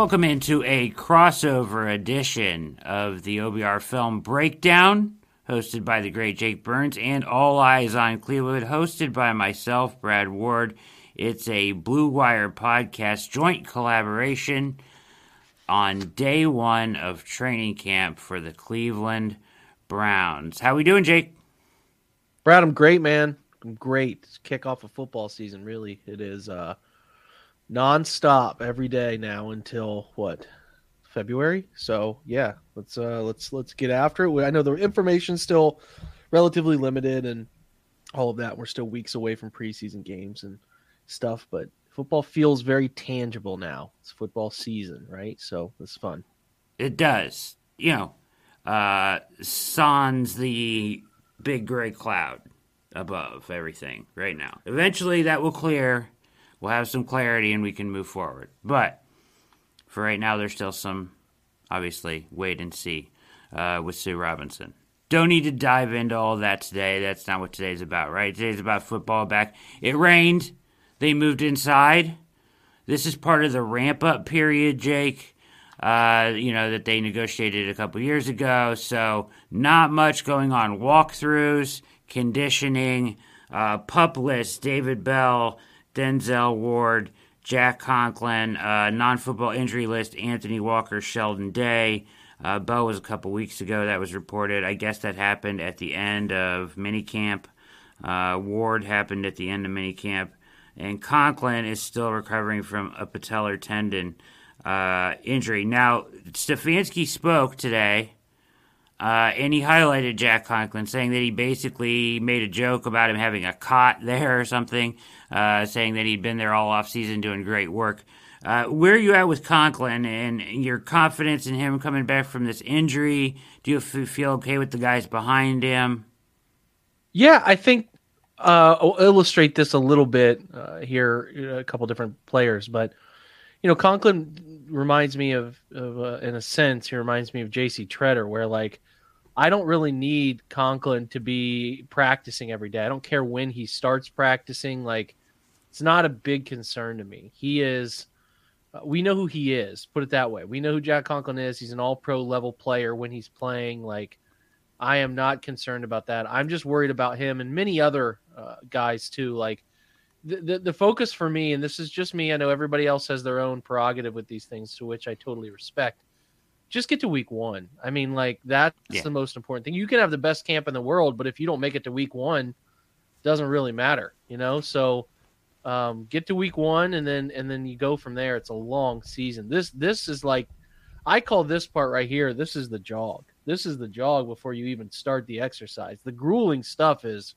Welcome into a crossover edition of the OBR Film Breakdown, hosted by the great Jake Burns, and All Eyez on Cleveland, hosted by myself, Brad Ward. It's a Blue Wire podcast joint collaboration on day one of training camp for the Cleveland Browns. How are we doing, Jake? Brad, I'm great, man. I'm great. Kick off of football season, really. It is uh nonstop every day now until what February. So yeah, let's uh let's let's get after it. I know the information's still relatively limited and all of that. We're still weeks away from preseason games and stuff, but football feels very tangible now. It's football season, right? So it's fun. It does. You know, uh sans the big gray cloud above everything right now. Eventually that will clear we'll have some clarity and we can move forward. But for right now, there's still some, obviously, wait and see uh, with Sue Robinson. Don't need to dive into all that today. That's not what today's about, right? Today's about football back. It rained. They moved inside. This is part of the ramp up period, Jake. Uh, you know, that they negotiated a couple years ago. So, not much going on. Walkthroughs, conditioning, uh, pup list, David Bell, Denzel Ward, Jack Conklin, uh, non football injury list, Anthony Walker, Sheldon Day. Uh, Bo was a couple weeks ago that was reported. I guess that happened at the end of minicamp. Uh, Ward happened at the end of minicamp. And Conklin is still recovering from a patellar tendon uh, injury. Now, Stefanski spoke today uh, and he highlighted Jack Conklin, saying that he basically made a joke about him having a cot there or something, uh, saying that he'd been there all off season doing great work. Uh, where are you at with Conklin and your confidence in him coming back from this injury? Do you feel okay with the guys behind him? Yeah, I think uh, I'll illustrate this a little bit uh, here, a couple different players, but you know, Conklin reminds me of, of uh, in a sense, he reminds me of J.C. Tretter, where like I don't really need Conklin to be practicing every day. I don't care when he starts practicing. Like, it's not a big concern to me. He is, uh, we know who he is, put it that way. We know who Jack Conklin is. He's an all pro level player when he's playing. Like, I am not concerned about that. I'm just worried about him and many other uh, guys too. Like, the, the, the focus for me, and this is just me, I know everybody else has their own prerogative with these things, to which I totally respect just get to week one. I mean, like that's yeah. the most important thing. You can have the best camp in the world, but if you don't make it to week one, doesn't really matter, you know. So um, get to week one, and then and then you go from there. It's a long season. This this is like I call this part right here. This is the jog. This is the jog before you even start the exercise. The grueling stuff is,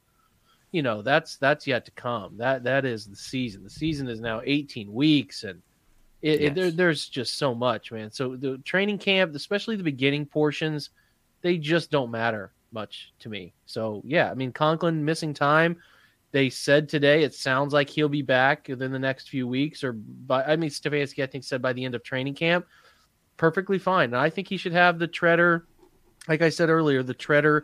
you know, that's that's yet to come. That that is the season. The season is now 18 weeks and it, yes. it, there, there's just so much, man. So the training camp, especially the beginning portions, they just don't matter much to me. So yeah, I mean Conklin missing time. They said today it sounds like he'll be back within the next few weeks, or by I mean Stefanski I think said by the end of training camp. Perfectly fine. And I think he should have the Tretter, like I said earlier, the Tretter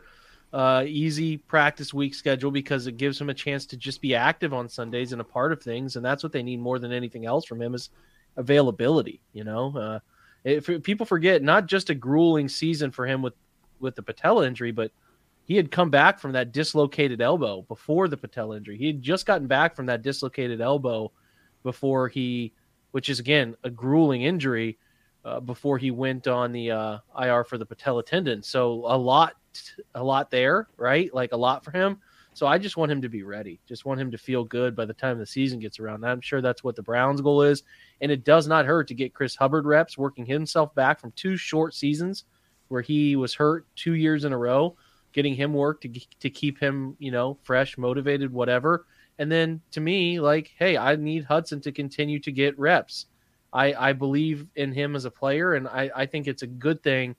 uh, easy practice week schedule because it gives him a chance to just be active on Sundays and a part of things, and that's what they need more than anything else from him is availability. You know, uh, if people forget, not just a grueling season for him with with the patella injury, but he had come back from that dislocated elbow before the patella injury. He had just gotten back from that dislocated elbow before he, which is again a grueling injury, uh, before he went on the uh, IR for the patella tendon. So a lot, a lot there, right? Like a lot for him. So I just want him to be ready. Just want him to feel good by the time the season gets around. I'm sure that's what the Browns' goal is. And it does not hurt to get Chris Hubbard reps, working himself back from two short seasons where he was hurt two years in a row, getting him work to, to keep him, you know, fresh, motivated, whatever. And then to me, like, hey, I need Hudson to continue to get reps. I, I believe in him as a player, and I, I think it's a good thing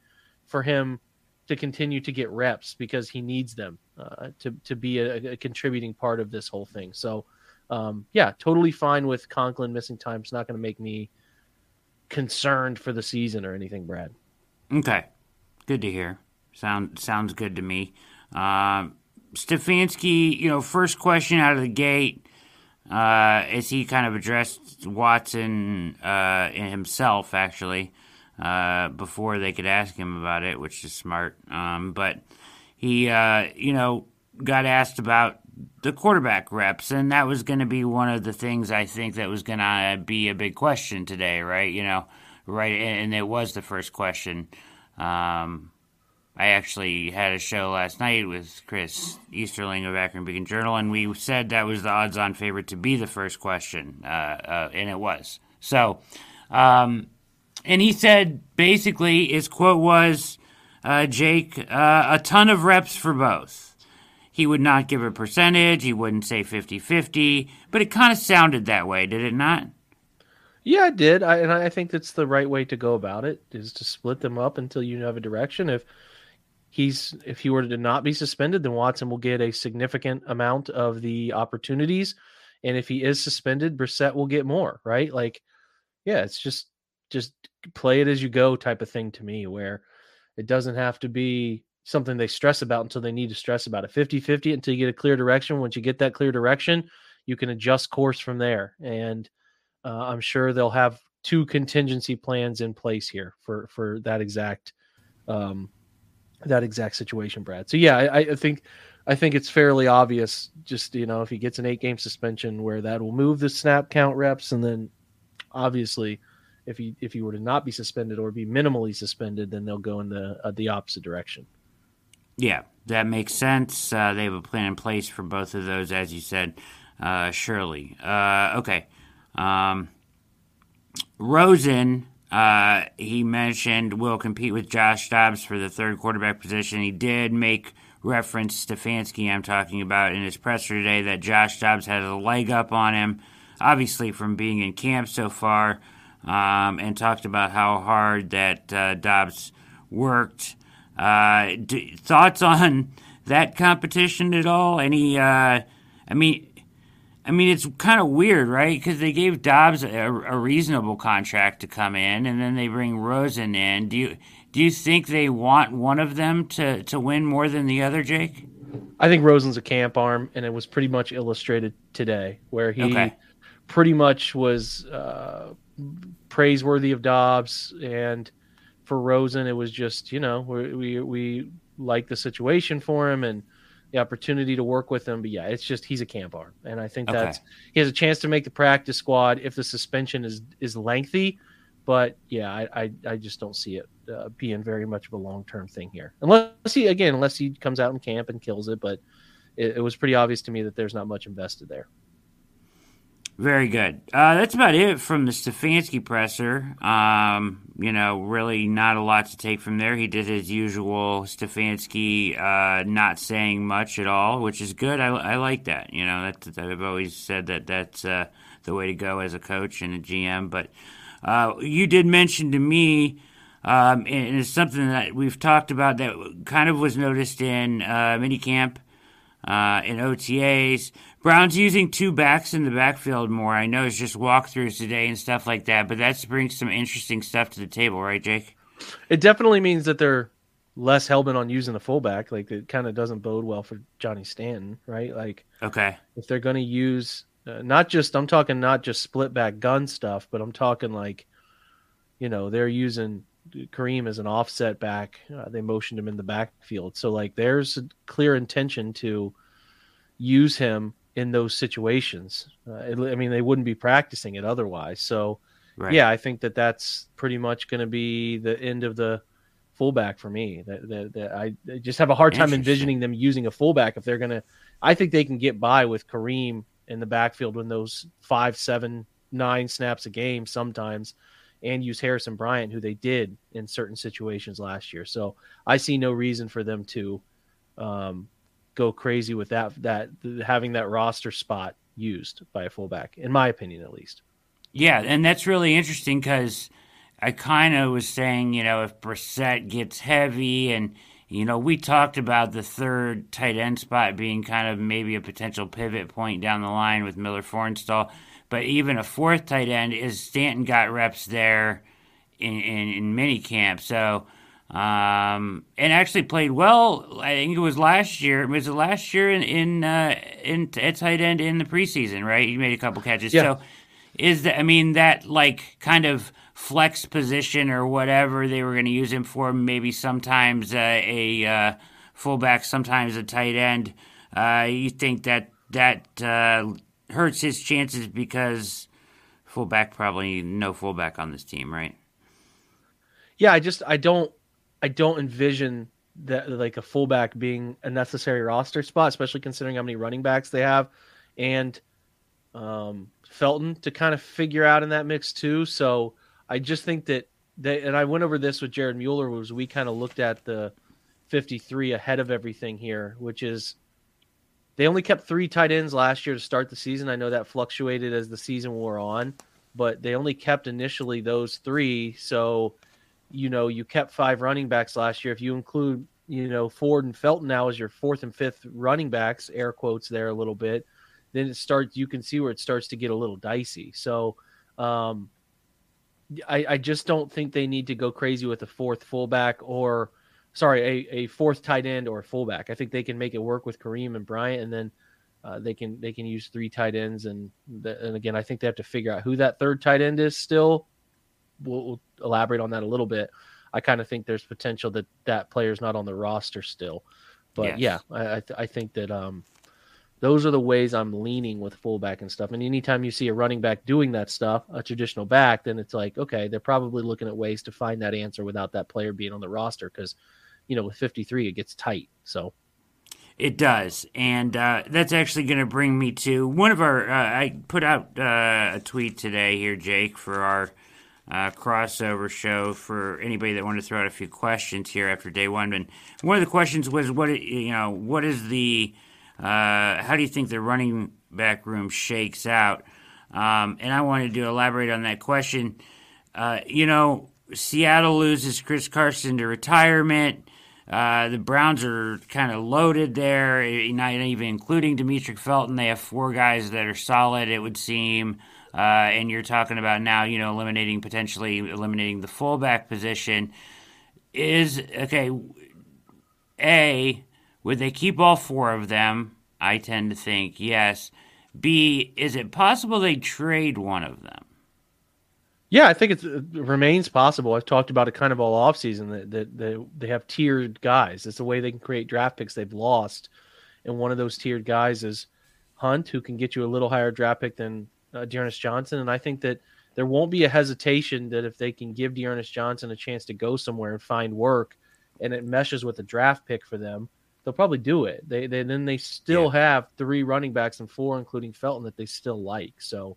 for him to continue to get reps because he needs them uh, to to be a, a, contributing part of this whole thing. So, um, yeah, totally fine with Conklin missing time. It's not going to make me concerned for the season or anything, Brad. Okay, good to hear. Sound sounds good to me. Uh, Stefanski, you know, first question out of the gate. uh, as he kind of addressed Watson uh, himself, actually, uh, before they could ask him about it, which is smart. Um, but he, uh, you know, got asked about the quarterback reps, and that was going to be one of the things I think that was going to be a big question today, right? You know, right, and it was the first question. Um, I actually had a show last night with Chris Easterling of Akron Beacon Journal, and we said that was the odds-on favorite to be the first question, uh, uh, and it was. So, um, and he said basically his quote was, uh, "Jake, uh, a ton of reps for both." He would not give a percentage. He wouldn't say 50-50, but it kind of sounded that way, did it not? Yeah, it did, I, and I think that's the right way to go about it: is to split them up until you have a direction. If he's if he were to not be suspended, then Watson will get a significant amount of the opportunities, and if he is suspended, Brissett will get more. Right? Like, yeah, it's just just play it as you go type of thing to me, where it doesn't have to be something they stress about until they need to stress about it 50 50 until you get a clear direction. Once you get that clear direction, you can adjust course from there. And uh, I'm sure they'll have two contingency plans in place here for for that exact um, that exact situation, Brad. So yeah, I, I think I think it's fairly obvious. Just you know, if he gets an eight game suspension, where that will move the snap count reps, and then obviously, if he if he were to not be suspended or be minimally suspended, then they'll go in the uh, the opposite direction. Yeah, that makes sense. Uh, they have a plan in place for both of those, as you said, uh, surely. Uh, okay. Um, Rosen uh, he mentioned will compete with Josh Dobbs for the third quarterback position. He did make reference to Stefanski, I'm talking about, in his presser today that Josh Dobbs has a leg up on him, obviously from being in camp so far, um, and talked about how hard that uh, Dobbs worked. Uh, thoughts on that competition at all? Any, uh, I mean, I mean, it's kind of weird, right? Because they gave Dobbs a, a, reasonable contract to come in, and then they bring Rosen in. Do you do you think they want one of them to to win more than the other, Jake? I think Rosen's a camp arm, and it was pretty much illustrated today, where he okay. pretty much was uh, praiseworthy of Dobbs, and for Rosen, it was just you know we we, we like the situation for him and the opportunity to work with him. But yeah, it's just he's a camp arm, and I think okay. that's he has a chance to make the practice squad if the suspension is is lengthy. But yeah, I I, I just don't see it uh, being very much of a long term thing here, unless he again unless he comes out in camp and kills it. But it, it was pretty obvious to me that there's not much invested there. Very good. Uh, that's about it from the Stefanski presser. Um, you know, really not a lot to take from there. He did his usual Stefanski, uh, not saying much at all, which is good. I, I like that. You know, that, I've always said that that's uh, the way to go as a coach and a GM. But uh, you did mention to me, um, and it's something that we've talked about that kind of was noticed in uh, minicamp, uh, in OTAs Browns using two backs in the backfield more. I know it's just walkthroughs today and stuff like that, but that brings some interesting stuff to the table, right, Jake? It definitely means that they're less hellbent on using the fullback. Like it kind of doesn't bode well for Johnny Stanton, right? Like, okay, if they're going to use uh, not just I'm talking not just split back gun stuff, but I'm talking like, you know, they're using Kareem as an offset back. Uh, they motioned him in the backfield, so like there's a clear intention to use him in those situations. Uh, it, I mean, they wouldn't be practicing it otherwise. So, right. yeah, I think that that's pretty much going to be the end of the fullback for me. That, that, that I, I just have a hard time envisioning them using a fullback if they're going to. I think they can get by with Kareem in the backfield when those five, seven, nine snaps a game sometimes, and use Harrison Bryant, who they did in certain situations last year. So I see no reason for them to um, go crazy with that that having that roster spot used by a fullback, in my opinion, at least. Yeah, and that's really interesting because I kind of was saying, you know, if Brissett gets heavy, and you know, we talked about the third tight end spot being kind of maybe a potential pivot point down the line with Miller Forristall, but even a fourth tight end is Stanton got reps there in in, in mini camp, so um, and actually played well. I think it was last year. It Was it last year in in uh, in at tight end in the preseason? Right, he made a couple catches. Yeah. So is that? I mean, that like kind of flex position or whatever they were going to use him for. Maybe sometimes uh, a uh, fullback, sometimes a tight end. Uh, you think that that uh, hurts his chances because fullback probably no fullback on this team, right? Yeah, I just I don't I don't envision that like a fullback being a necessary roster spot, especially considering how many running backs they have, and um, Felton to kind of figure out in that mix too. So I just think that they and I went over this with Jared Mueller was we kind of looked at the 53 ahead of everything here, which is they only kept three tight ends last year to start the season. I know that fluctuated as the season wore on, but they only kept initially those three. So you know, you kept five running backs last year. If you include, you know, Ford and Felton now as your fourth and fifth running backs, air quotes there a little bit, then it starts, you can see where it starts to get a little dicey. So, um, I, I just don't think they need to go crazy with a fourth fullback or, sorry, a, a fourth tight end or fullback. I think they can make it work with Kareem and Bryant, and then uh, they can they can use three tight ends. And and again, I think they have to figure out who that third tight end is still we'll, we'll elaborate on that a little bit. I kind of think there's potential that that player's not on the roster still, but Yes. yeah, I I, th- I think that um those are the ways I'm leaning with fullback and stuff. And anytime you see a running back doing that stuff, a traditional back, then it's like okay, they're probably looking at ways to find that answer without that player being on the roster because you know with 53 it gets tight. So It does, and uh, that's actually going to bring me to one of our. Uh, I put out uh, a tweet today here, Jake, for our uh, crossover show for anybody that wanted to throw out a few questions here after day one. And one of the questions was, what you know, what is the, uh, how do you think the running back room shakes out? Um, and I wanted to elaborate on that question. Uh, you know, Seattle loses Chris Carson to retirement. Uh, the Browns are kind of loaded there, eh, not even including Demetric Felton. They have four guys that are solid, it would seem. Uh, and you're talking about now, you know, eliminating potentially eliminating the fullback position. Is okay. A, would they keep all four of them? I tend to think yes. B, is it possible they trade one of them? Yeah, I think it remains possible. I've talked about it kind of all offseason that, that, that they have tiered guys. It's a way they can create draft picks they've lost. And one of those tiered guys is Hunt, who can get you a little higher draft pick than uh, D'Ernest Johnson. And I think that there won't be a hesitation that if they can give D'Ernest Johnson a chance to go somewhere and find work and it meshes with a draft pick for them, they'll probably do it. They, they then they still have three running backs and four, including Felton, that they still like. So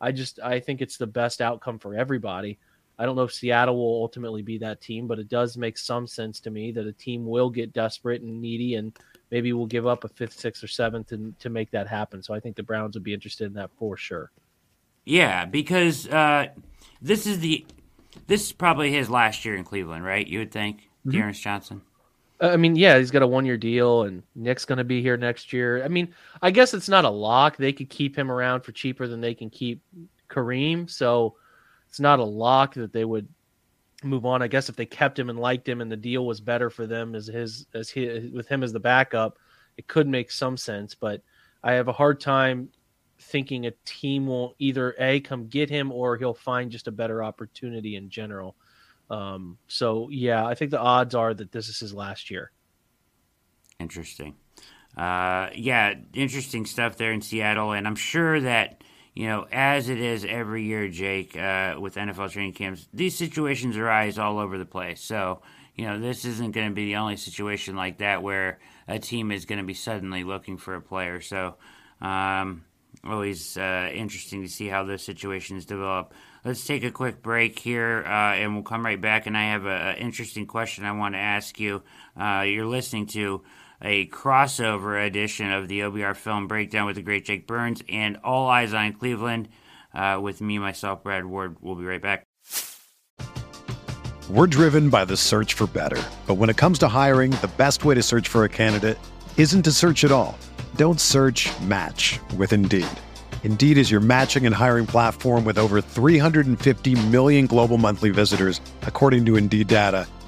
I just I think it's the best outcome for everybody. I don't know if Seattle will ultimately be that team, but it does make some sense to me that a team will get desperate and needy and maybe we'll give up a fifth, sixth, or seventh to, to make that happen. So I think the Browns would be interested in that for sure. Yeah, because uh, this is the this is probably his last year in Cleveland, right? You would think, D'Ernest Johnson. Uh, I mean, yeah, he's got a one year deal, and Nick's going to be here next year. I mean, I guess it's not a lock. They could keep him around for cheaper than they can keep Kareem. So it's not a lock that they would move on. I guess if they kept him and liked him, and the deal was better for them as his as he with him as the backup, it could make some sense. But I have a hard time thinking a team will either a come get him or he'll find just a better opportunity in general. Um, so yeah, I think the odds are that this is his last year. Interesting. Uh, yeah, interesting stuff there in Seattle, and I'm sure that you know, as it is every year, Jake, uh, with NFL training camps, these situations arise all over the place. So you know, this isn't going to be the only situation like that where a team is going to be suddenly looking for a player. So. Um, always uh, interesting to see how those situations develop. Let's take a quick break here, uh, and we'll come right back. And I have an interesting question I want to ask you. Uh, you're listening to a crossover edition of the OBR Film Breakdown with the great Jake Burns and All Eyez on Cleveland uh, with me, myself, Brad Ward. We'll be right back. We're driven by the search for better. But when it comes to hiring, the best way to search for a candidate isn't to search at all. Don't search match with Indeed. Indeed is your matching and hiring platform with over 350 million global monthly visitors, according to Indeed data,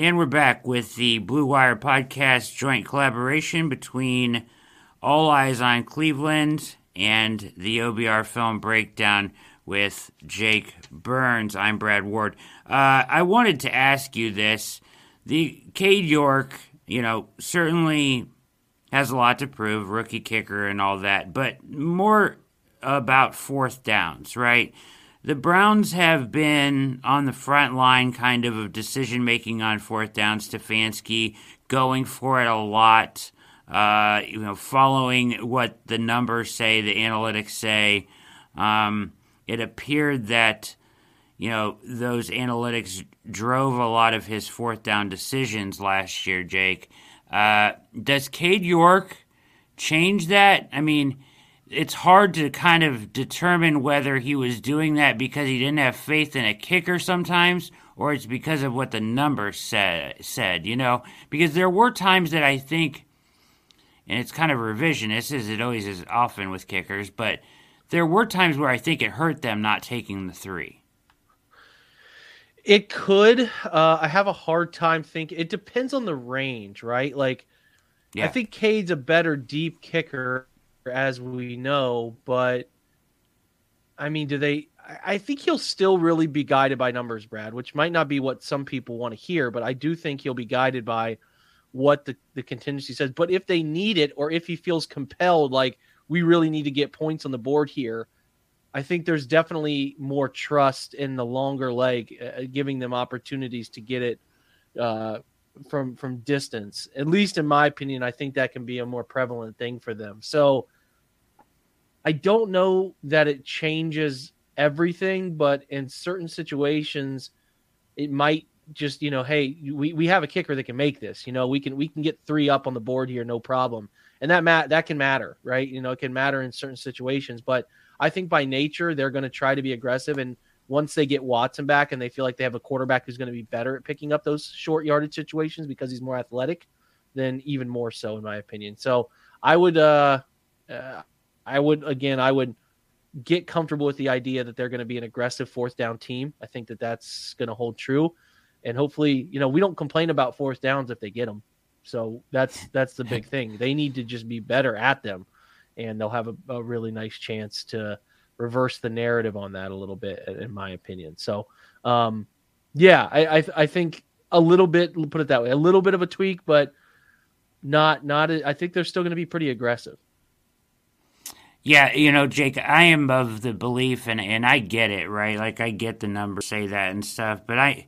And we're back with the Blue Wire podcast joint collaboration between All Eyez on Cleveland and the OBR film breakdown with Jake Burns. I'm Brad Ward. Uh, I wanted to ask you this. The Cade York, you know, certainly has a lot to prove, rookie kicker and all that, but more about fourth downs, right? The Browns have been on the front line kind of of decision making on fourth down. Stefanski going for it a lot, uh, you know, following what the numbers say, the analytics say. Um, it appeared that you know those analytics drove a lot of his fourth down decisions last year. Jake, uh, does Cade York change that? I mean it's hard to kind of determine whether he was doing that because he didn't have faith in a kicker sometimes or it's because of what the numbers said said you know? Because there were times that i think and it's kind of revisionist as it always is often with kickers but there were times where i think it hurt them not taking the three. It could uh, i have a hard time thinking it depends on the range right? Like yeah. i think cade's a better deep kicker as we know, but I mean, do they? I think he'll still really be guided by numbers, Brad, which might not be what some people want to hear, but I do think he'll be guided by what the, the contingency says. But if they need it, or if he feels compelled, like we really need to get points on the board here, I think there's definitely more trust in the longer leg, uh, giving them opportunities to get it uh, from from distance. At least in my opinion, I think that can be a more prevalent thing for them. So I don't know that it changes everything, but in certain situations, it might just you know, hey, we, we have a kicker that can make this. You know, we can we can get three up on the board here, no problem, and that mat that can matter, right? You know, it can matter in certain situations, but I think by nature they're going to try to be aggressive, and once they get Watson back and they feel like they have a quarterback who's going to be better at picking up those short yardage situations because he's more athletic, then even more so, in my opinion. So I would. uh, uh I would again, I would get comfortable with the idea that they're going to be an aggressive fourth down team. I think that that's going to hold true, and hopefully, you know, we don't complain about fourth downs if they get them. So that's that's the big thing. They need to just be better at them, and they'll have a, a really nice chance to reverse the narrative on that a little bit, in my opinion. So, um, yeah, I, I I think a little bit. Put it that way, a little bit of a tweak, but not not. I think they're still going to be pretty aggressive. Yeah, you know, Jake, I am of the belief, and and I get it, right? Like I get the numbers say that and stuff, but I,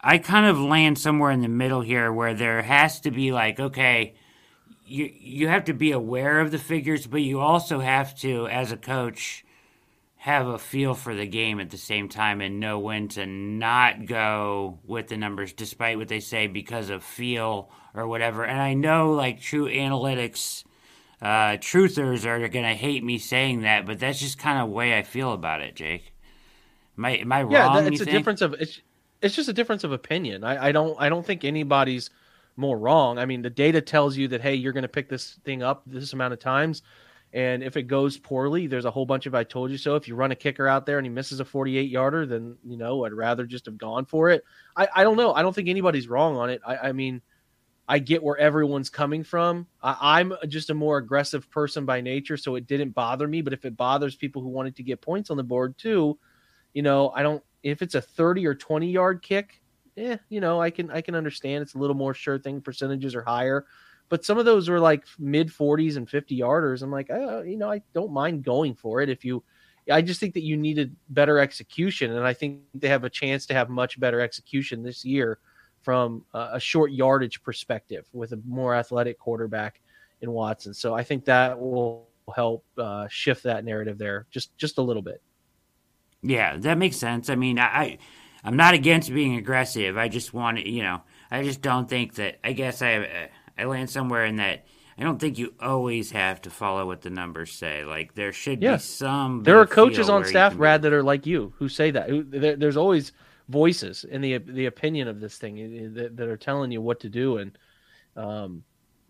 I kind of land somewhere in the middle here, where there has to be like, okay, you you have to be aware of the figures, but you also have to, as a coach, have a feel for the game at the same time and know when to not go with the numbers, despite what they say, because of feel or whatever. And I know, like true analytics uh, truthers are going to hate me saying that, but that's just kind of way I feel about it, Jake. Am I, am I wrong? Yeah, it's a think? difference of it's it's just a difference of opinion. I, I don't I don't think anybody's more wrong. I mean, the data tells you that hey, you're going to pick this thing up this amount of times, and if it goes poorly, there's a whole bunch of I told you so. If you run a kicker out there and he misses a 48 yarder, then you know I'd rather just have gone for it. I, I don't know. I don't think anybody's wrong on it. I, I mean, I get where everyone's coming from. I, am just a more aggressive person by nature, so it didn't bother me. But if it bothers people who wanted to get points on the board too, you know, I don't. If it's a 30 or 20 yard kick, yeah, you know, I can I can understand it's a little more sure thing. Percentages are higher, but some of those were like mid 40s and 50 yarders. I'm like, oh, you know, I don't mind going for it if you. I just think that you needed better execution, and I think they have a chance to have much better execution this year from a short yardage perspective with a more athletic quarterback in Watson. So I think that will help uh, shift that narrative there just just a little bit. Yeah, that makes sense. I mean, I I'm not against being aggressive. I just want to, you know, I just don't think that. I guess I I land somewhere in that. I don't think you always have to follow what the numbers say. Like there should yeah. be some. There are coaches on staff, Brad, that are like you who say that. There's always voices in the the opinion of this thing eh, that, that are telling you what to do, and um,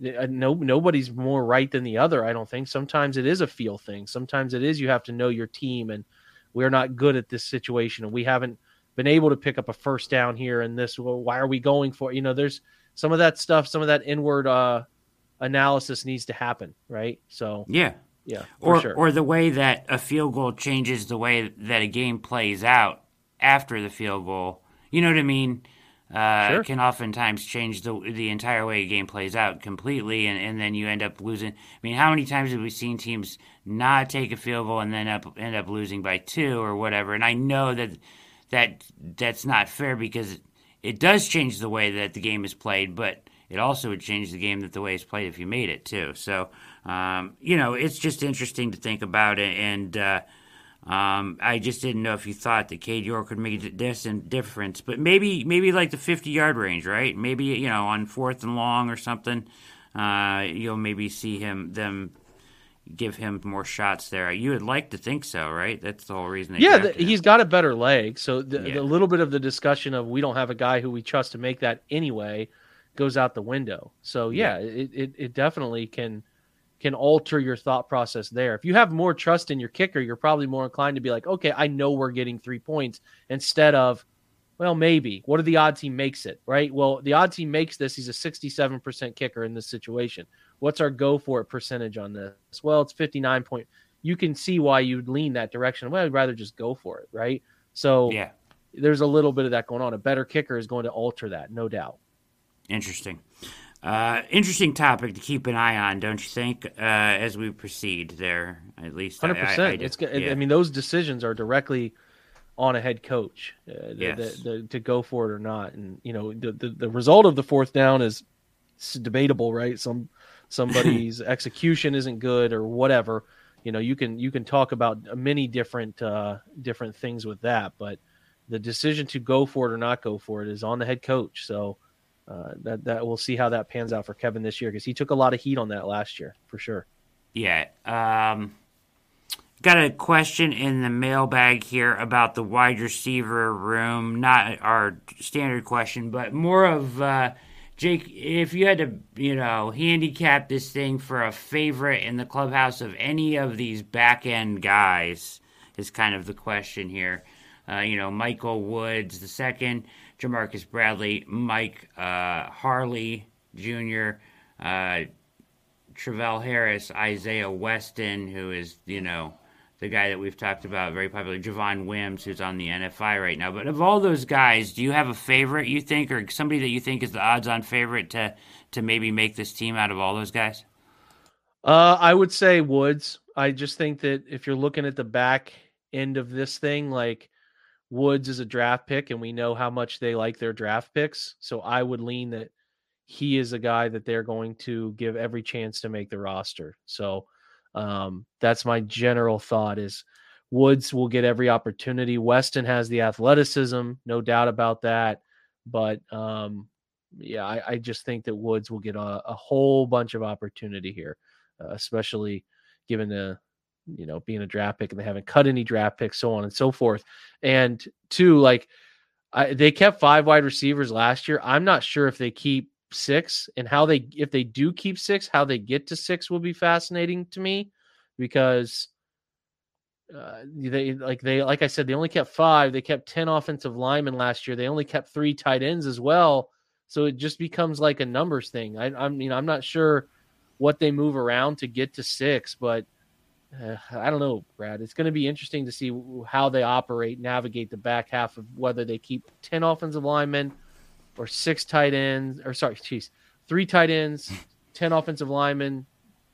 eh, no nobody's more right than the other. I don't think. Sometimes it is a feel thing. Sometimes it is you have to know your team, and we're not good at this situation, and we haven't been able to pick up a first down here and this. Well, why are we going for? You know, there's some of that stuff, some of that inward uh, analysis needs to happen, right? So yeah, yeah, or sure. or the way that a field goal changes the way that a game plays out after the field goal. You know what I mean? Uh, sure. Can oftentimes change the the entire way a game plays out completely, and, and then you end up losing. I mean, how many times have we seen teams not take a field goal and then up, end up losing by two or whatever? And I know that that that's not fair because it does change the way that the game is played, but it also would change the game that the way it's played if you made it too. So, um, you know, it's just interesting to think about it. And uh, um, I just didn't know if you thought that Cade York could make a difference, but maybe maybe like the 50 yard range, right? Maybe you know on fourth and long or something. Uh, you'll maybe see him them give him more shots there. You would like to think so, right? That's the whole reason. yeah, the, he's got a better leg. So the, yeah. the, little bit of the discussion of we don't have a guy who we trust to make that anyway goes out the window. So yeah, yeah. It, it, it definitely can can alter your thought process there. If you have more trust in your kicker, you're probably more inclined to be like, okay, I know we're getting three points instead of, well, maybe. What are the odds he makes it? Right. Well, the odds he makes this, he's a 67% kicker in this situation. What's our go for it percentage on this? Well, it's 59 point. You can see why you'd lean that direction. Well, I'd rather just go for it, right? So yeah, there's a little bit of that going on. A better kicker is going to alter that, no doubt. Interesting. Uh, interesting topic to keep an eye on, don't you think? Uh, as we proceed there, at least hundred percent. It's. Yeah. I mean, those decisions are directly on a head coach uh, yes. the, the, to go for it or not. And you know, the, the, the result of the fourth down is debatable, right? Some somebody's execution isn't good or whatever you know you can you can talk about many different uh different things with that but the decision to go for it or not go for it is on the head coach so uh, that that we'll see how that pans out for Kevin this year because he took a lot of heat on that last year for sure. Yeah. Um, got a question in the mailbag here about the wide receiver room. Not our standard question, but more of uh, Jake, if you had to, you know, handicap this thing for a favorite in the clubhouse of any of these back end guys, is kind of the question here. Uh, you know, Michael Woods the second, Ja'Marcus Bradley, Mike uh, Harley Jr., uh, Travell Harris, Isaiah Weston, who is, you know, the guy that we've talked about, very popular, Javon Wims, who's on the NFI right now. But of all those guys, do you have a favorite you think, or somebody that you think is the odds-on favorite to to maybe make this team out of all those guys? Uh, I would say Woods. I just think that if you're looking at the back end of this thing, like Woods is a draft pick, and we know how much they like their draft picks. So I would lean that he is a guy that they're going to give every chance to make the roster. So um, that's my general thought is Woods will get every opportunity. Weston has the athleticism, no doubt about that. But um, yeah, I, I, just think that Woods will get a, a whole bunch of opportunity here, uh, especially given the you know being a draft pick and they haven't cut any draft picks, so on and so forth. And two, like I, they kept five wide receivers last year. I'm not sure if they keep six and how they if they do keep six how they get to six will be fascinating to me because uh, they like they like I said they only kept five they kept 10 offensive linemen last year they only kept three tight ends as well so it just becomes like a numbers thing I I mean I'm not sure what they move around to get to six but uh, I don't know Brad it's going to be interesting to see how they operate navigate the back half of whether they keep 10 offensive linemen or six tight ends, or sorry, geez, three tight ends, ten offensive linemen,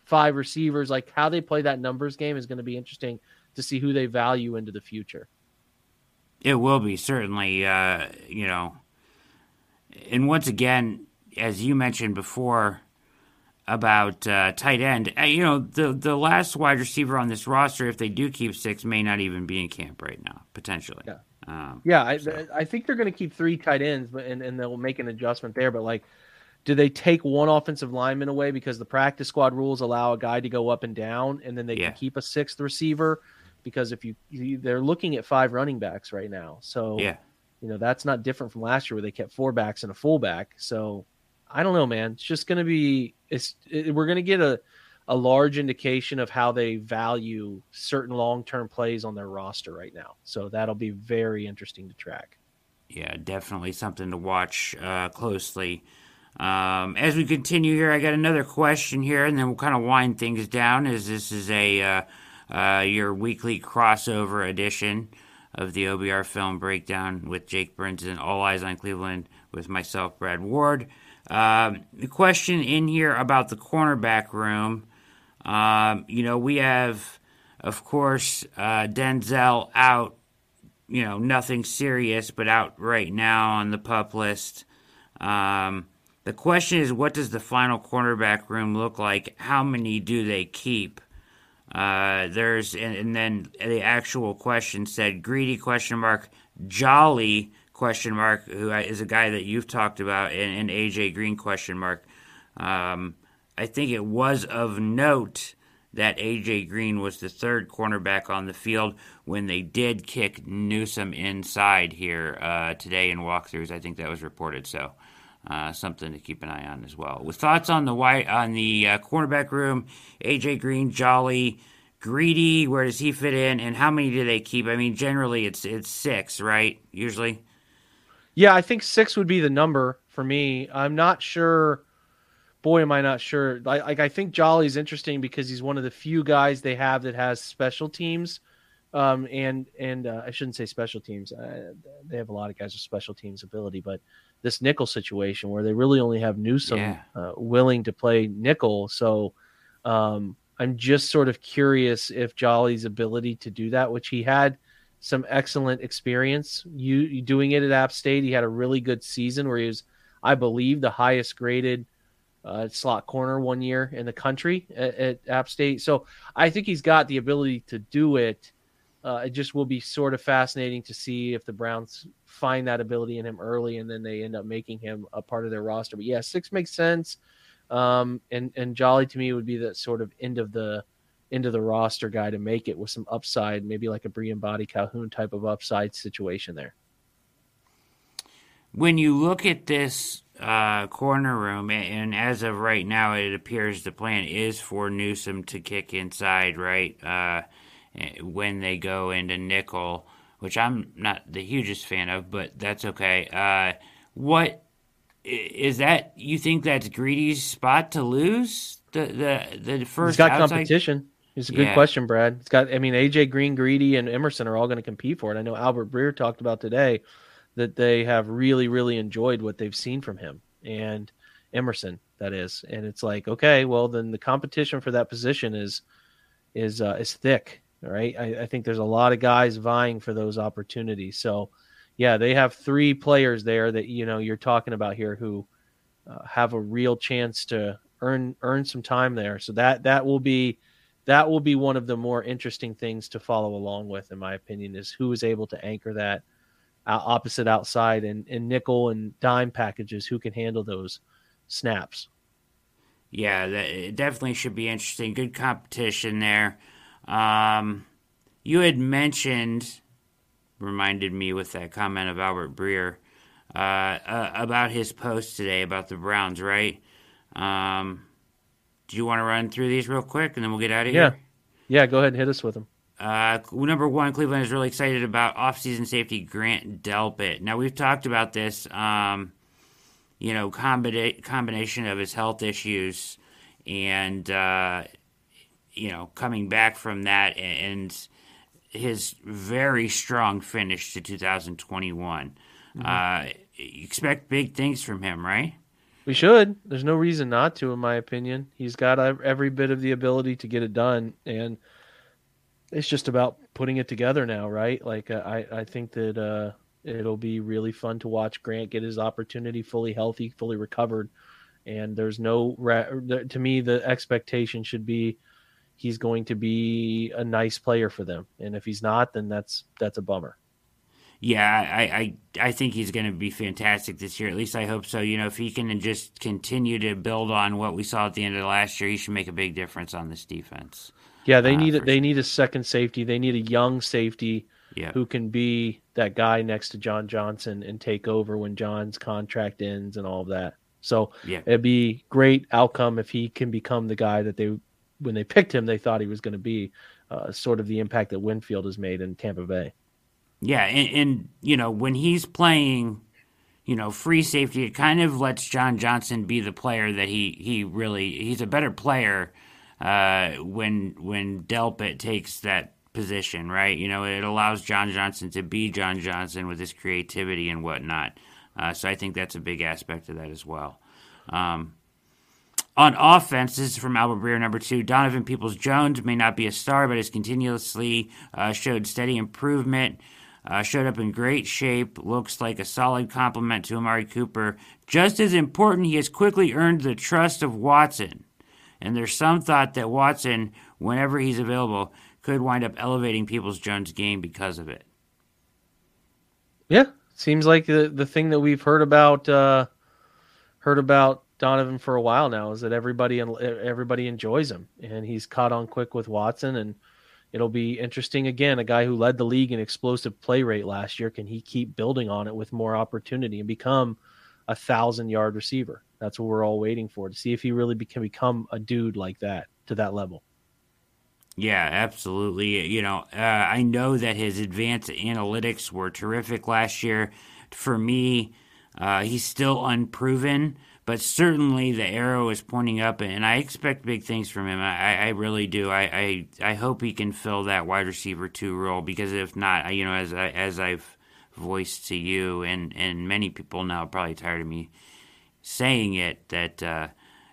five receivers. Like how they play that numbers game is going to be interesting to see who they value into the future. It will be certainly, uh, you know, and once again, as you mentioned before about uh, tight end, uh, you know, the the last wide receiver on this roster, if they do keep six, may not even be in camp right now, potentially. Yeah. Um, Yeah, I, so- I think they're going to keep three tight ends, but and, and they'll make an adjustment there. But like, do they take one offensive lineman away because the practice squad rules allow a guy to go up and down, and then they Yeah. can keep a sixth receiver? Because if you, you they're looking at five running backs right now, so yeah. you know that's not different from last year where they kept four backs and a fullback. So I don't know, man. It's just going to be it's it, we're going to get a a large indication of how they value certain long term plays on their roster right now. So that'll be very interesting to track. Yeah, definitely something to watch uh, closely. Um, as we continue here, I got another question here, and then we'll kind of wind things down. As this is a uh, uh, your weekly crossover edition of the OBR film breakdown with Jake Burns and All Eyez on Cleveland with myself, Brad Ward. Um, the question in here about the cornerback room. Um, you know, we have, of course, uh, Denzel out you know, nothing serious, but out right now on the pup list. Um, the question is, what does the final cornerback room look like? How many do they keep? Uh, there's and, and then the actual question said greedy question mark jolly question mark who is a guy that you've talked about and, and AJ Green question mark. Um, I think it was of note that AJ Green was the third cornerback on the field when they did kick Newsome inside here uh, today in walkthroughs. I think that was reported. So uh, something to keep an eye on as well. With thoughts on the white on the uh, cornerback room, AJ Green, Jolly, Greedy, where does he fit in, and how many do they keep? I mean, generally it's it's six, right? Usually. Yeah, I think six would be the number for me. I'm not sure. Boy, am I not sure. Like, like I think Jolly's interesting because he's one of the few guys they have that has special teams, um, and and uh, I shouldn't say special teams. Uh, they have a lot of guys with special teams ability, but this nickel situation where they really only have Newsome Yeah. uh, willing to play nickel, so um, I'm just sort of curious if Jolly's ability to do that, which he had some excellent experience you, doing it at App State. He had a really good season where he was, I believe, the highest graded uh, slot corner one year in the country at, at App State. So I think he's got the ability to do it. Uh, it just will be sort of fascinating to see if the Browns find that ability in him early and then they end up making him a part of their roster. But yeah, six makes sense. Um, and and Jolly to me would be that sort of end of the of the roster guy to make it with some upside, maybe like a Brian Boddy-Calhoun type of upside situation there. when you look at this uh, corner room, and as of right now, it appears the plan is for Newsome to kick inside, right? Uh, eh, when they go into nickel, which I'm not the hugest fan of, but that's okay. Uh, what is that? You think that's Greedy's spot to lose the the the first He's got outside? competition. It's a good Yeah. question, Brad. It's got. I mean, AJ Green, Greedy, and Emerson are all going to compete for it. I know Albert Breer talked about today that they have really, really enjoyed what they've seen from him and Emerson. That is, and it's like, okay, well, then the competition for that position is is uh, is thick. All right, I, I think there's a lot of guys vying for those opportunities. So, yeah, they have three players there that you know you're talking about here who uh, have a real chance to earn earn some time there. So that that will be that will be one of the more interesting things to follow along with, in my opinion, is who is able to anchor that opposite outside and, and nickel and dime packages. Who can handle those snaps? Yeah, that, it definitely should be interesting. Good competition there. Um, you had mentioned, reminded me with that comment of Albert Breer uh, uh, about his post today about the Browns, right? Um, do you want to run through these real quick and then we'll get out of Yeah. here? Yeah, Yeah, go ahead and hit us with them. Uh, number one, Cleveland is really excited about offseason safety Grant Delpit. Now we've talked about this, um, you know, combina- combination of his health issues and uh, you know coming back from that and his very strong finish to 2021. Uh, you expect big things from him, right? We should. There's no reason not to, in my opinion. He's got every bit of the ability to get it done, and it's just about putting it together now, right? Like uh, I, I think that uh, it'll be really fun to watch Grant get his opportunity, fully healthy, fully recovered, and there's no to me the expectation should be he's going to be a nice player for them, and if he's not, then that's that's a bummer yeah, I, I, I think he's going to be fantastic this year. At least I hope so. You know, if he can just continue to build on what we saw at the end of the last year, he should make a big difference on this defense. Yeah, they uh, need a, they sure. need a second safety. They need a young safety yeah. who can be that guy next to John Johnson and take over when John's contract ends and all of that. So yeah. it'd be great outcome if he can become the guy that they when they picked him they thought he was going to be. Uh, sort of the impact that Winfield has made in Tampa Bay. Yeah, and, and, you know when he's playing, you know, free safety, it kind of lets John Johnson be the player that he he really he's a better player uh, when when Delpit takes that position, right? You know, it allows John Johnson to be John Johnson with his creativity and whatnot. Uh, so I think that's a big aspect of that as well. Um, on offense, this is from Albert Breer, number two. Donovan Peoples Jones may not be a star, but has continuously uh, showed steady improvement. Uh, showed up in great shape, looks like a solid complement to Amari Cooper. Just as important, he has quickly earned the trust of Watson. And there's some thought that Watson, whenever he's available, could wind up elevating Peoples Jones' game because of it. Yeah, seems like the the thing that we've heard about uh, heard about Donovan for a while now is that everybody everybody enjoys him, and he's caught on quick with Watson and it'll be interesting again. A guy who led the league in explosive play rate last year, can he keep building on it with more opportunity and become a thousand yard receiver? That's what we're all waiting for to see if he really can become a dude like that to that level. Yeah, absolutely. You know, uh, I know that his advanced analytics were terrific last year. For me, uh, he's still unproven but certainly the arrow is pointing up, and I expect big things from him. I, I really do. I, I, I hope he can fill that wide receiver two role because if not, you know, as I, as I've voiced to you and and many people now probably tired of me saying it that uh,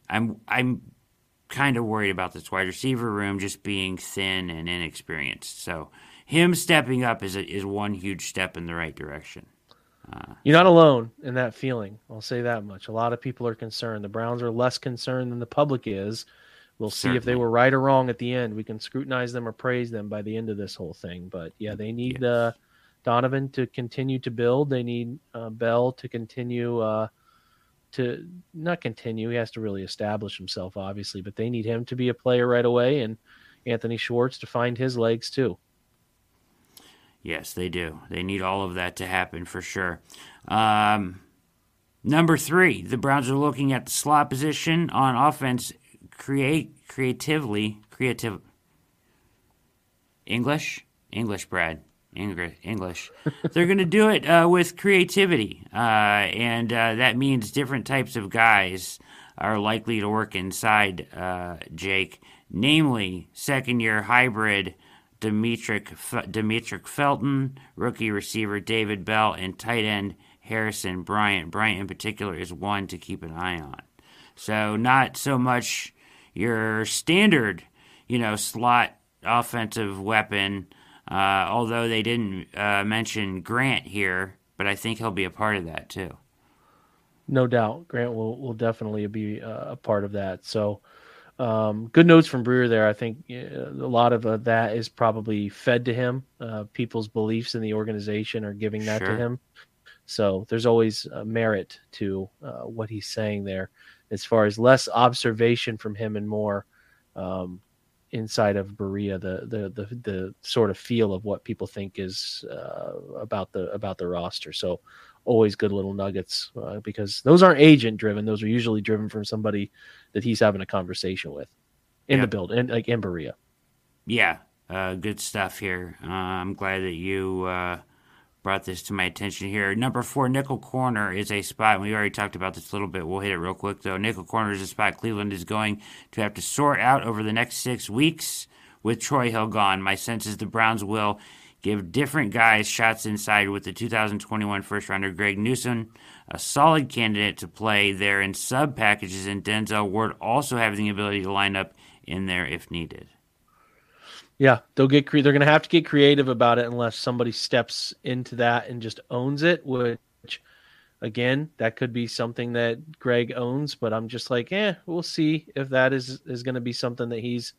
I'm I'm kind of worried about this wide receiver room just being thin and inexperienced. So him stepping up is a, is one huge step in the right direction. Uh, You're not alone in that feeling. I'll say that much. A lot of people are concerned. The Browns are less concerned than the public is. We'll see Certainly. if they were right or wrong at the end. We can scrutinize them or praise them by the end of this whole thing. But yeah, they need yes. uh, Donovan to continue to build. They need uh, Bell to continue uh, to not continue. He has to really establish himself, obviously, but they need him to be a player right away, and Anthony Schwartz to find his legs too. Yes, they do. They need all of that to happen for sure. Um, number three, the Browns are looking at the slot position on offense. Create creatively, creative. English, English, Brad, English, English. They're going to do it uh, with creativity, uh, and uh, that means different types of guys are likely to work inside uh, Jake, namely second-year hybrid Demetric, Felton, rookie receiver David Bell, and tight end Harrison Bryant. Bryant, in particular, is one to keep an eye on. So, not so much your standard, you know, slot offensive weapon, uh, although they didn't uh, mention Grant here, but I think he'll be a part of that too. No doubt. Grant will, will definitely be uh, a part of that. So, um, good notes from Breer there. I think a lot of uh, that is probably fed to him. Uh, people's beliefs in the organization are giving that sure. to him. So there's always merit to uh, what he's saying there, as far as less observation from him and more um, inside of Berea, the, the the the sort of feel of what people think is uh, about the about the roster. So always good little nuggets uh, because those aren't agent driven; those are usually driven from somebody that he's having a conversation with in the build and like in Berea. Yeah, uh, good stuff here. Uh, I'm glad that you uh, brought this to my attention here. Number four, nickel corner is a spot. We already talked about this a little bit. We'll hit it real quick though. Nickel corner is a spot Cleveland is going to have to sort out over the next six weeks with Troy Hill gone. My sense is the Browns will give different guys shots inside with the 2021 first rounder Greg Newsome a solid candidate to play there in sub packages, and Denzel Ward also having the ability to line up in there if needed. Yeah, they'll get cre- they're going to have to get creative about it unless somebody steps into that and just owns it. Which, again, that could be something that Greg owns. But I'm just like, eh, we'll see if that is is going to be something that he's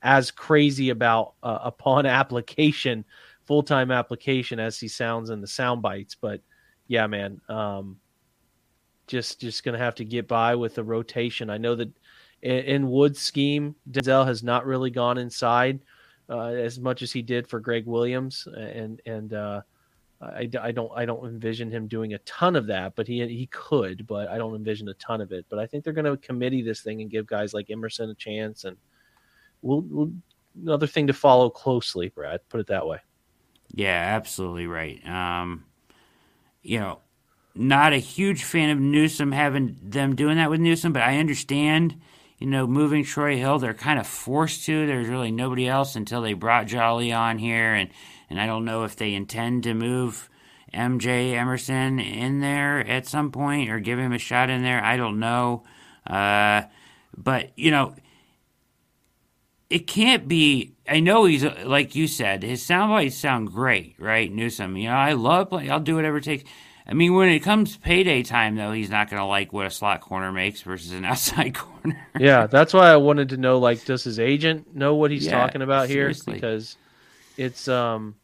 as crazy about uh, upon application, full time application as he sounds in the sound bites. But yeah, man, um, just just going to have to get by with the rotation. I know that in, in Wood's scheme, Denzel has not really gone inside uh, as much as he did for Gregg Williams, and and uh, I, I don't I don't envision him doing a ton of that, but he he could, but I don't envision a ton of it. But I think they're going to committee this thing and give guys like Emerson a chance, and we'll, we'll another thing to follow closely, Brad. Put it that way. Yeah, absolutely right. Um, you know, not a huge fan of Newsome having them doing that with Newsome, but I understand you know, moving Troy Hill, they're kind of forced to. There's really nobody else until they brought Jolly on here, and and I don't know if they intend to move MJ Emerson in there at some point or give him a shot in there. I don't know, uh, but you know, it can't be. I know he's like you said, his sound bites sound great, right? Newsome? you know, I love playing. I'll do whatever it takes. I mean, when it comes payday time, though, he's not going to like what a slot corner makes versus an outside corner. yeah, that's why I wanted to know. Like, does his agent know what he's yeah, talking about seriously. here? Because it's um,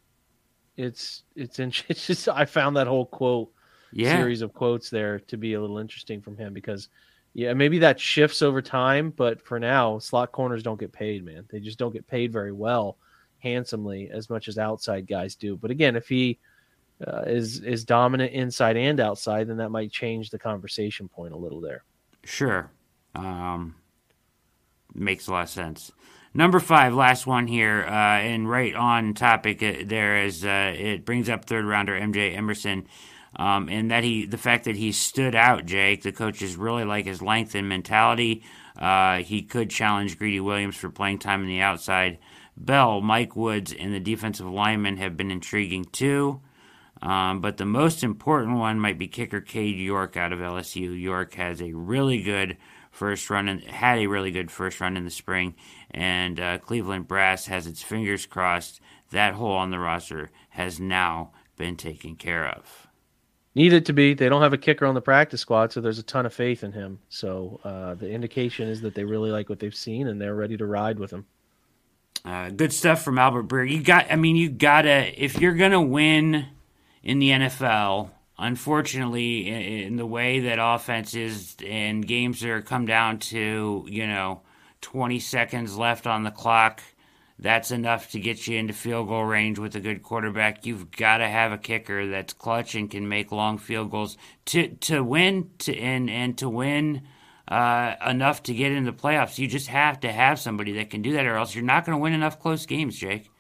it's it's in, it's just I found that whole quote yeah. series of quotes there to be a little interesting from him because yeah, maybe that shifts over time, but for now, slot corners don't get paid, man. They just don't get paid very well, handsomely as much as outside guys do. But again, if he uh, is is dominant inside and outside, then that might change the conversation point a little there. Sure, um, makes a lot of sense. Number five, last one here, uh, and right on topic. Uh, there is uh, it brings up third rounder MJ Emerson, um, and that he the fact that he stood out. Jake, the coaches really like his length and mentality. Uh, he could challenge Greedy Williams for playing time on the outside. Bell, Mike Woods, and the defensive linemen have been intriguing too. Um, but the most important one might be kicker Cade York out of LSU. York has a really good first run and had a really good first run in the spring, and uh, Cleveland Brass has its fingers crossed that hole on the roster has now been taken care of. Need it to be. They don't have a kicker on the practice squad, so there's a ton of faith in him. So uh, the indication is that they really like what they've seen and they're ready to ride with him. Uh, good stuff from Albert Breer. You got. I mean, you gotta. If you're gonna win in the NFL. Unfortunately, in the way that offenses and games are come down to, you know, 20 seconds left on the clock, that's enough to get you into field goal range with a good quarterback. You've got to have a kicker that's clutch and can make long field goals to to win to and and to win uh, enough to get into the playoffs. You just have to have somebody that can do that, or else you're not going to win enough close games, Jake.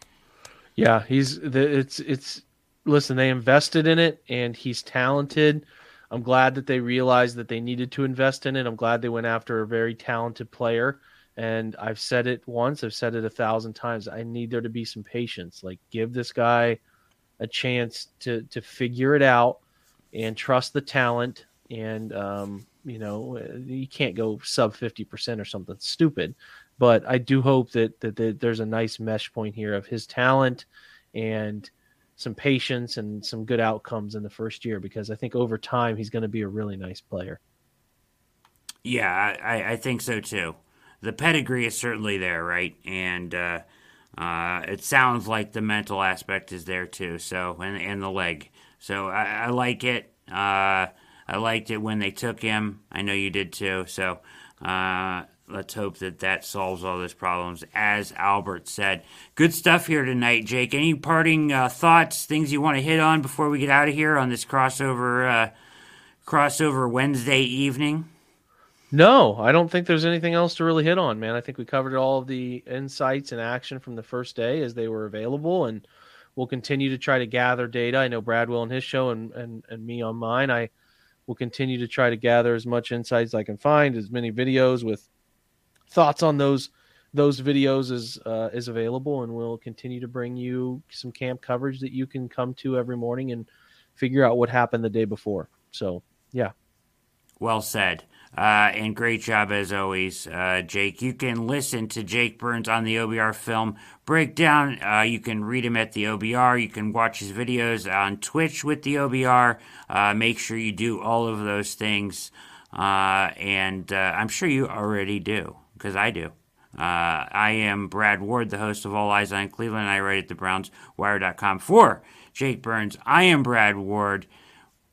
Yeah, he's the, it's it's listen, they invested in it and he's talented. I'm glad that they realized that they needed to invest in it. I'm glad they went after a very talented player. And I've said it once, I've said it a thousand times. I need there to be some patience. Like give this guy a chance to to figure it out and trust the talent. And um, you know, you can't go sub fifty percent or something stupid. But I do hope that, that that there's a nice mesh point here of his talent and some patience and some good outcomes in the first year because I think over time he's going to be a really nice player. Yeah, I, I think so too. The pedigree is certainly there, right? And uh, uh, it sounds like the mental aspect is there too. So and and the leg. So I, I like it. Uh, I liked it when they took him. I know you did too. So uh, let's hope that that solves all those problems, as Albert said. Good stuff here tonight, Jake. Any parting uh, thoughts, things you want to hit on before we get out of here on this crossover uh, crossover Wednesday evening? No, I don't think there's anything else to really hit on, man. I think we covered all of the insights and action from the first day as they were available, and we'll continue to try to gather data. I know Brad will on his show and, and, and me on mine. I will continue to try to gather as much insights as I can find, as many videos with thoughts on those those videos is uh, is available, and we'll continue to bring you some camp coverage that you can come to every morning and figure out what happened the day before. So Yeah. Well said. Uh, and great job as always, uh, Jake. You can listen to Jake Burns on the OBR film breakdown. Uh, you can read him at the OBR. You can watch his videos on Twitch with the OBR. Uh, make sure you do all of those things. Uh, and uh, I'm sure you already do, because I do. Uh, I am Brad Ward, the host of All Eyez on Cleveland. I write at thebrownswire.com for Jake Burns. I am Brad Ward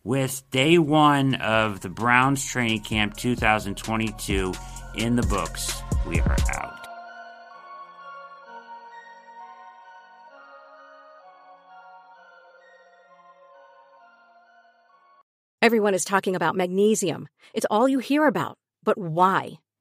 with day one of the Browns training camp 2022 in the books. We are out. Everyone is talking about magnesium. It's all you hear about. But why?